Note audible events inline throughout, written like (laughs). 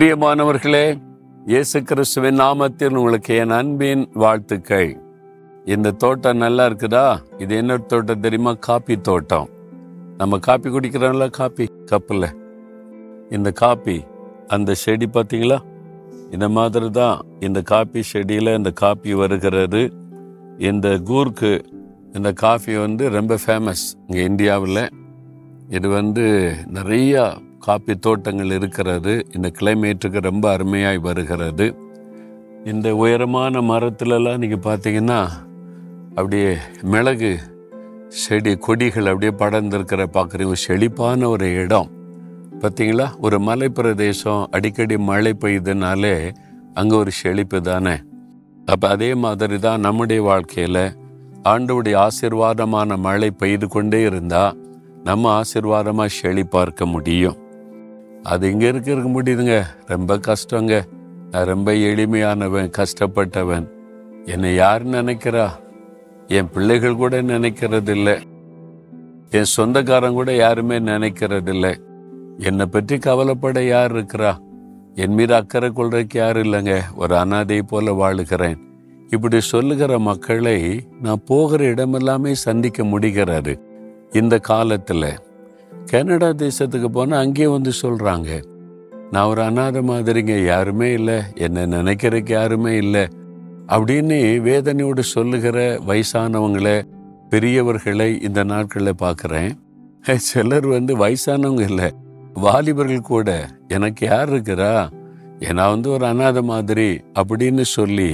பிரியமானவர்களே இயேசு கிறிஸ்துவின் நாமத்தில் உங்களுக்கு என் அன்பின் வாழ்த்துக்கள். இந்த தோட்டம் நல்லா இருக்குதா? இது என்ன தோட்டம் தெரியுமா? காப்பி தோட்டம். நம்ம காப்பி குடிக்கிறோம்ல காப்பி? கப்பில். இந்த காப்பி அந்த செடி பார்த்தீங்களா? இந்த மாதிரி தான் இந்த காப்பி செடியில் இந்த காப்பி வருகிறது. இந்த கூர்க்கு இந்த காஃபி வந்து ரொம்ப ஃபேமஸ் இங்கே இந்தியாவில். இது வந்து நிறையா காப்பி தோட்டங்கள் இருக்கிறது. இந்த கிளைமேட்டுக்கு ரொம்ப அருமையாய் வருகிறது. இந்த உயரமான மரத்துலலாம் நீங்கள் பார்த்தீங்கன்னா அப்படியே மிளகு செடி கொடிகள் அப்படியே படர்ந்திருக்கிற பார்க்குறீங்க. ஒரு செழிப்பான ஒரு இடம். பார்த்தீங்களா? ஒரு மலை பிரதேசம் அடிக்கடி மழை பெய்யுதுனாலே அங்கே ஒரு செழிப்பு தானே. அப்போ அதே மாதிரி தான் நம்முடைய வாழ்க்கையில் ஆண்டவுடைய ஆசிர்வாதமான மழை பெய்து கொண்டே இருந்தால் நம்ம ஆசீர்வாதமாக செழிப்பார்க்க முடியும். அது இங்கே இருக்க இருக்க முடியுதுங்க ரொம்ப கஷ்டங்க. நான் ரொம்ப எளிமையானவன் கஷ்டப்பட்டவன். என்னை யார் நினைக்கிறா? என் பிள்ளைகள் கூட நினைக்கிறது இல்லை என் சொந்தக்காரன் கூட யாருமே நினைக்கிறது இல்லை என்னை பற்றி கவலைப்பட யார் இருக்கிறா? என் மீது அக்கறை கொள்றதுக்கு யாரும் இல்லைங்க? ஒரு அனாதை போல வாழுகிறேன். இப்படி சொல்லுகிற மக்களை நான் போகிற இடமெல்லாமே சந்திக்க முடிகிறாரு இந்த காலத்தில் கனடா தேசத்துக்கு போனால் அங்கேயே வந்து சொல்கிறாங்க நான் ஒரு அனாதை மாதிரிங்க யாருமே இல்லை. என்னை நினைக்கிறதுக்கு யாருமே இல்லை. அப்படின்னு வேதனையோடு சொல்லுகிற வயசானவங்களை பெரியவர்களை இந்த நாட்களில் பார்க்குறேன் (laughs) சிலர் வந்து வயசானவங்க இல்லை வாலிபர்கள் கூட. எனக்கு யார் இருக்கிறா? நான் வந்து ஒரு அனாதை மாதிரி அப்படின்னு சொல்லி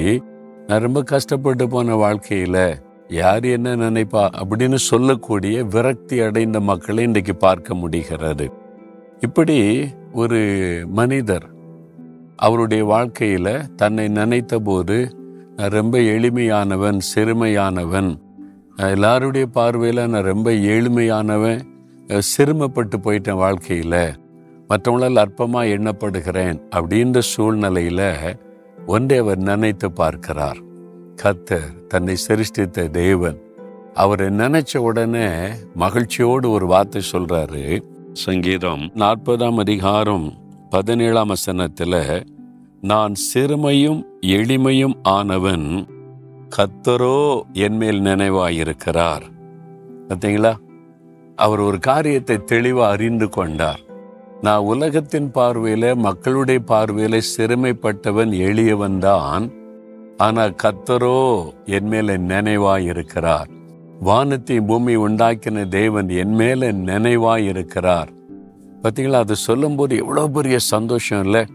நான் ரொம்ப கஷ்டப்பட்டு போன வாழ்க்கையில் யார் என்ன நினைப்பா அப்படின்னு சொல்லக்கூடிய விரக்தி அடைந்த மக்களை இன்றைக்கு பார்க்க முடிகிறது. இப்படி ஒரு மனிதர் அவருடைய வாழ்க்கையில் தன்னை நினைத்த போது நான் ரொம்ப எளிமையானவன் சிறுமையானவன் எல்லாருடைய பார்வையில் நான் ரொம்ப ஏழ்மையானவன் சிறுமப்பட்டு போயிட்டேன் வாழ்க்கையில் மற்றவங்களால் அற்பமாக எண்ணப்படுகிறேன் அப்படின்ற சூழ்நிலையில் ஒன்றை அவர் நினைத்து பார்க்கிறார். கத்தர் தன்னை சிருஷ்டித்த தேவன். அவரை நினைச்ச உடனே மகிழ்ச்சியோடு ஒரு வார்த்தை சொல்றாரு. சங்கீதம் நாற்பதாம் அதிகாரம் பதினேழாம் வசனத்துல நான் சிறுமையும் எளிமையும் ஆனவன் கத்தரோ என்மேல் நினைவாயிருக்கிறார். பார்த்தீங்களா? அவர் ஒரு காரியத்தை தெளிவா அறிந்து கொண்டார். நான் உலகத்தின் பார்வையில மக்களுடைய பார்வையில சிறுமைப்பட்டவன் எளியவன் தான். ஆனா கத்தரோ என் மேல நினைவாய் இருக்கிறார் வானத்தை பூமி உண்டாக்கின தேவன் என் மேல நினைவாய் இருக்கிறார் பார்த்தீங்களா அது சொல்லும்போது எவ்வளோ பெரிய சந்தோஷம் இல்லை?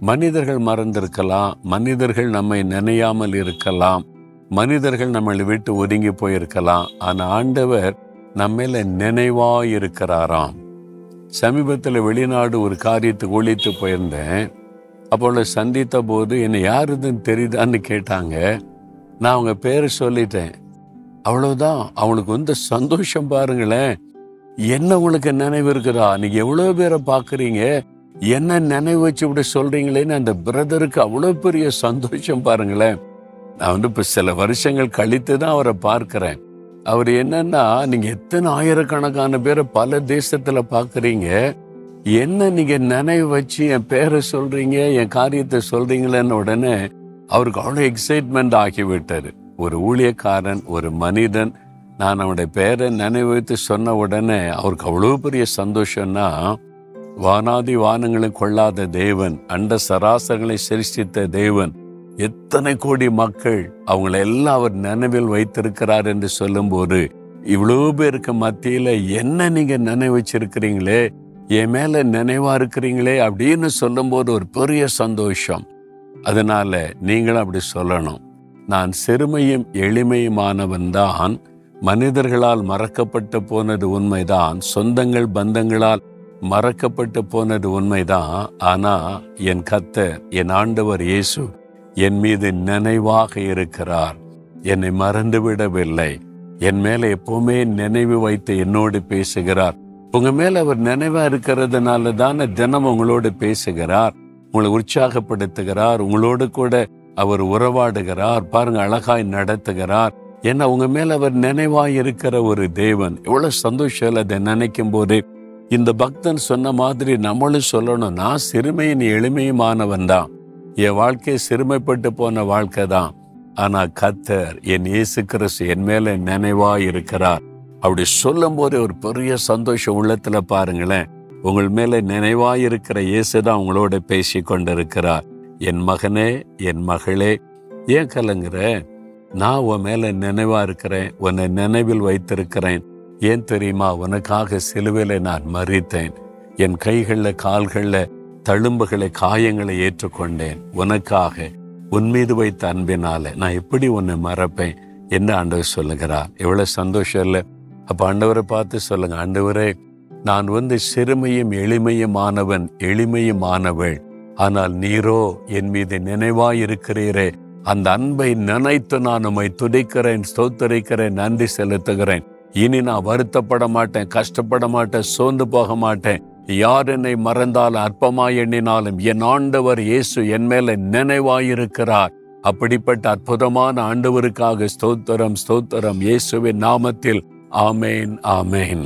மனிதர்கள் மறந்திருக்கலாம் மனிதர்கள் நம்மை நினையாமல் இருக்கலாம் மனிதர்கள் நம்மளை விட்டு ஒதுங்கி போயிருக்கலாம் ஆனா ஆண்டவர் நம்மேல நினைவாய் இருக்கிறாராம் சமீபத்தில் வெளிநாடு ஒரு காரியத்துக்கு ஒழித்து போயிருந்தேன். அப்பொழுது சந்தித்த போது என்னை யாருதுன்னு தெரியுதான்னு கேட்டாங்க. நான் அவங்க பேரை சொல்லிட்டேன். அவ்வளவுதான். அவனுக்கு வந்து சந்தோஷம் பாருங்களேன். என்ன உங்களுக்கு நினைவு இருக்குதா? நீங்க எவ்வளவு பேரை பாக்குறீங்க என்ன நினைவு வச்சு இப்படி சொல்றீங்களேன்னு அந்த பிரதருக்கு அவ்வளவு பெரிய சந்தோஷம் பாருங்களேன். நான் வந்து இப்ப சில வருஷங்கள் கழித்து தான் அவரை பார்க்கிறேன். அவர் என்னன்னா நீங்க எத்தனை ஆயிரக்கணக்கான பேரை பல தேசத்துல பாக்குறீங்க என்ன நீங்க நினைவு வச்சு என் பேரை சொல்றீங்க என் காரியத்தை சொல்றீங்களேன்னு உடனே அவருக்கு அவ்வளோ எக்ஸைட்மெண்ட் ஆகிவிட்டாரு ஒரு ஊழியக்காரன் ஒரு மனிதன் நான் அவனுடைய பேரை நினைவு வைத்து சொன்ன உடனே அவருக்கு அவ்வளோ பெரிய சந்தோஷம்னா வானாதி வானங்களை கொள்ளாத தேவன் அண்ட சராசரங்களை சிருஷ்டித்த தேவன் எத்தனை கோடி மக்கள் அவங்கள எல்லாம் அவர் நினைவில் வைத்திருக்கிறார் என்று சொல்லும்போது இவ்வளோ பேருக்கு மத்தியில் என்ன நீங்கள் நினைவு வச்சிருக்கிறீங்களே என் மேல நினைவா இருக்கிறீங்களே அப்படின்னு சொல்லும்போது ஒரு பெரிய சந்தோஷம். அதனால நீங்களும் அப்படி சொல்லணும். நான் சிறுமையும் எளிமையுமானவன் தான். மனிதர்களால் மறக்கப்பட்டு போனது உண்மைதான். சொந்தங்கள் பந்தங்களால் மறக்கப்பட்டு போனது உண்மைதான். ஆனா என் கத்தர் என் ஆண்டவர் இயேசு என் மீது நினைவாக இருக்கிறார். என்னை மறந்து விடவில்லை என் மேல எப்பவுமே நினைவு வைத்து என்னோடு பேசுகிறார். உங்க மேல அவர் நினைவா இருக்கிறதுனால தானே தினம் உங்களோடு பேசுகிறார் உங்களை உற்சாகப்படுத்துகிறார் உங்களோடு கூட அவர் உறவாடுகிறார் பாருங்க அழகாய் நடத்துகிறார். ஏன்னா உங்க மேல அவர் நினைவாய் இருக்கிற ஒரு தேவன் எவ்வளவு சந்தோஷம் அதை நினைக்கும் போது இந்த பக்தன் சொன்ன மாதிரி நம்மளும் சொல்லணும் நான் சிறுமையின் எளிமையுமானவன் தான். என் வாழ்க்கை சிறுமைப்பட்டு போன வாழ்க்கை தான். ஆனா கத்தர் என் இயேசு கிறிஸ்து என் மேல நினைவா இருக்கிறார். அப்படி சொல்லும் போது ஒரு பெரிய சந்தோஷம் உள்ளத்துல பாருங்களேன். உங்கள் மேல நினைவா இருக்கிற இயேசு தான் உங்களோட பேசி கொண்டிருக்கிறார். என் மகனே என் மகளே ஏன் கலங்குற? நான் உன் மேல நினைவா இருக்கிறேன் உன்னை நினைவில் வைத்திருக்கிறேன். ஏன் தெரியுமா? உனக்காக சிலுவையில நான் மறித்தேன் என் கைகளில் கால்களில் தழும்புகளை காயங்களை ஏற்றுக்கொண்டேன். உனக்காக உன் மீது வைத்த அன்பினால நான் எப்படி உன்னை மறப்பேன்? என்ன ஆண்டவர் சொல்லுகிறார்? எவ்வளவு சந்தோஷம் இல்லை. அப்போ ஆண்டவரை பார்த்து சொல்லுங்க ஆண்டவரே நான் வந்து சிறுமையும் எளிமையுமானவன் எளிமையுமானவள். ஆனால் நீரோ என் மீது நினைவாய் இருக்கிறீரே அந்த அன்பை நினைத்து நான் உம்மை துடிக்கிறேன் ஸ்தோத்தரிக்கிறேன் நன்றி செலுத்துகிறேன். இனி நான் வருத்தப்பட மாட்டேன் கஷ்டப்பட மாட்டேன் சோர்ந்து போக மாட்டேன். யார் என்னை மறந்தாலும் அற்பமாய் எண்ணினாலும் என் ஆண்டவர் இயேசு என் மேல நினைவாயிருக்கிறார். அப்படிப்பட்ட அற்புதமான ஆண்டவருக்காக ஸ்தோத்திரம் ஸ்தோத்திரம். இயேசுவின் நாமத்தில் ആമേൻ ആമേൻ